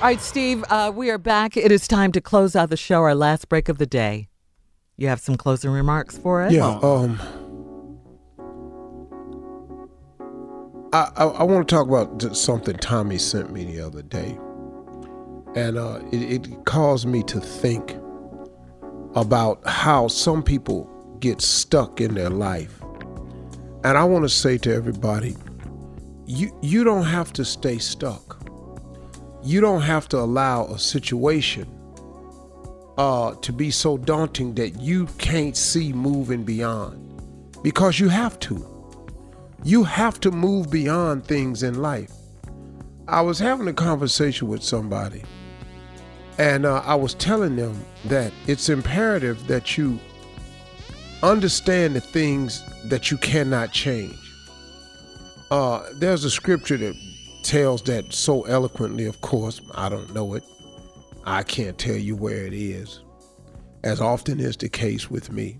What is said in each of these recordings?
All right, Steve, uh, we are back. It is time to close out the show, our last break of the day. You have some closing remarks for us? Yeah. Um. I, I, I want to talk about something Tommy sent me the other day, and uh, it, it caused me to think about how some people get stuck in their life. And I want to say to everybody, you you don't have to stay stuck. You don't have to allow a situation uh, to be so daunting that you can't see moving beyond, because you have to. You have to move beyond things in life. I was having a conversation with somebody, and uh, I was telling them that it's imperative that you understand the things that you cannot change. Uh, there's a scripture that tells that so eloquently, of course. I don't know it. I can't tell you where it is, as often is the case with me.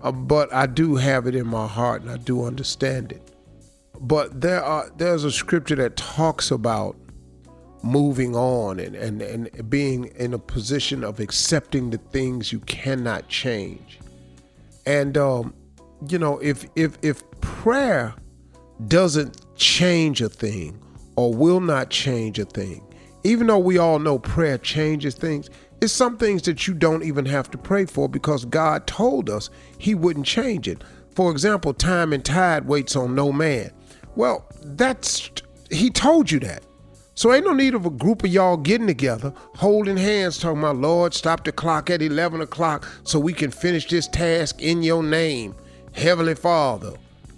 Uh, but I do have it in my heart and I do understand it. But there are there's a scripture that talks about moving on and, and, and being in a position of accepting the things you cannot change. And um, you know, if if if prayer doesn't change a thing or will not change a thing, even though we all know prayer changes things, it's some things that you don't even have to pray for because God told us He wouldn't change it. For example, time and tide waits on no man. Well, that's He told you that. So ain't no need of a group of y'all getting together, holding hands, talking about Lord, stop the clock at 11 o'clock so we can finish this task in your name, Heavenly Father.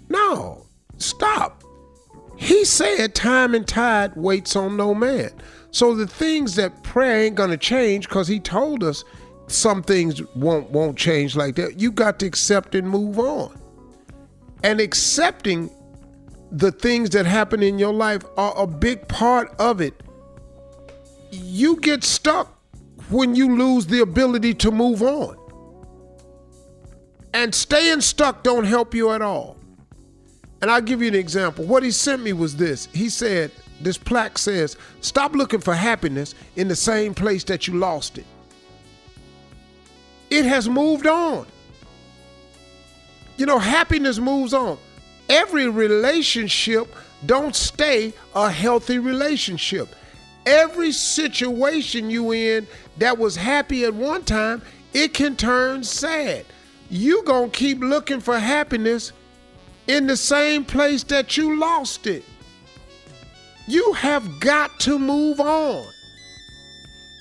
No, stop. He said time and tide waits on no man. So the things that prayer ain't gonna change, because he told us some things won't won't change like that. You got to accept and move on. And accepting the things that happen in your life are a big part of it. You get stuck when you lose the ability to move on. And staying stuck don't help you at all. And I'll give you an example. What he sent me was this. He said, this plaque says, stop looking for happiness in the same place that you lost it. It has moved on. You know, happiness moves on. Every relationship don't stay a healthy relationship. Every situation you in that was happy at one time, it can turn sad. You going to keep looking for happiness in the same place that you lost it. You have got to move on.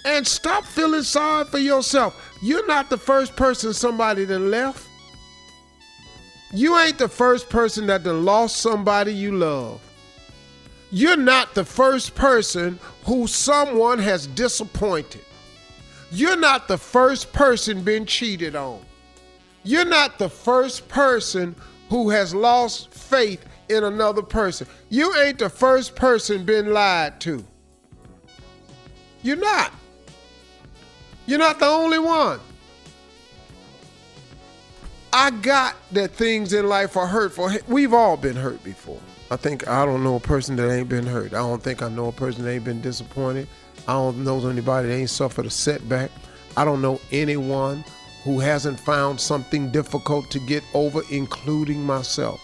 And stop feeling sorry for yourself. You're not the first person somebody that left. You ain't the first person that done lost somebody you love. You're not the first person who someone has disappointed. You're not the first person been cheated on. You're not the first person who has lost faith in another person. You ain't the first person been lied to. You're not. You're not the only one. I got that things in life are hurtful. We've all been hurt before. I think I don't know a person that ain't been hurt. I don't think I know a person that ain't been disappointed. I don't know anybody that ain't suffered a setback. I don't know anyone who hasn't found something difficult to get over, including myself.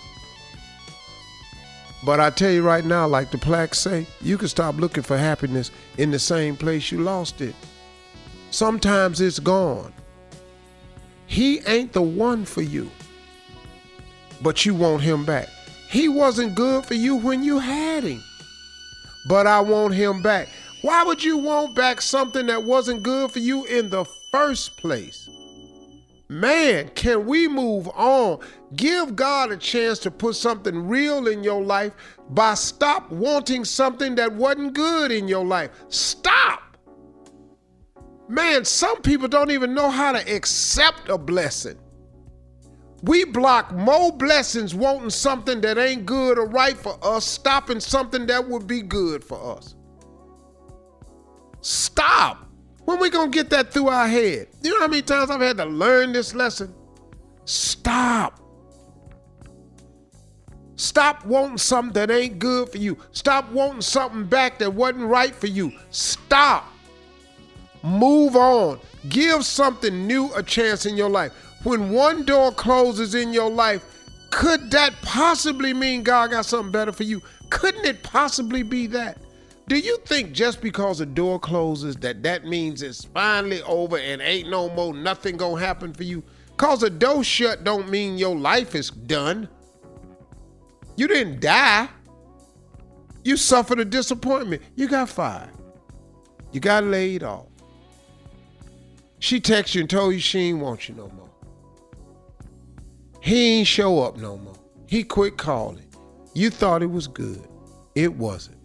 But I tell you right now, like the plaques say, you can stop looking for happiness in the same place you lost it. Sometimes it's gone. He ain't the one for you, but you want him back. He wasn't good for you when you had him, but I want him back. Why would you want back something that wasn't good for you in the first place? Man, can we move on? Give God a chance to put something real in your life by stop wanting something that wasn't good in your life. Stop. Man, some people don't even know how to accept a blessing. We block more blessings wanting something that ain't good or right for us, stopping something that would be good for us. Stop. When we gonna get that through our head? You know how many times I've had to learn this lesson? Stop. Stop wanting something that ain't good for you. Stop wanting something back that wasn't right for you. Stop. Move on. Give something new a chance in your life. When one door closes in your life, could that possibly mean God got something better for you? Couldn't it possibly be that? Do you think just because a door closes that that means it's finally over and ain't no more nothing gonna happen for you? Cause a door shut don't mean your life is done. You didn't die. You suffered a disappointment. You got fired. You got laid off. She texted you and told you she ain't want you no more. He ain't show up no more. He quit calling. You thought it was good. It wasn't.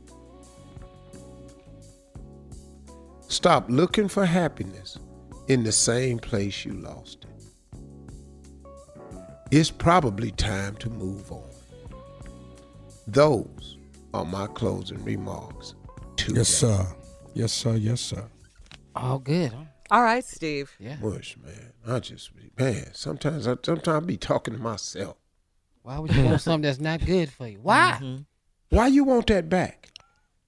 Stop looking for happiness in the same place you lost it. It's probably time to move on. Those are my closing remarks. Today. Yes, sir. Yes, sir. Yes, sir. All good. Huh? All right, Steve. Yeah. Mush, man. I just man. Sometimes I sometimes I be talking to myself. Why would you want something that's not good for you? Why? Mm-hmm. Why you want that back?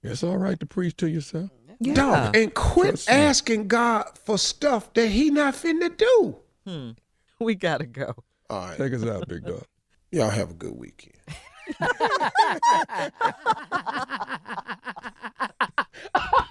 It's all right to preach to yourself. Yeah. Dog, and quit asking God for stuff that He not finna do. Hmm. We gotta go. All right, Take us out, big dog. y'all have a good weekend.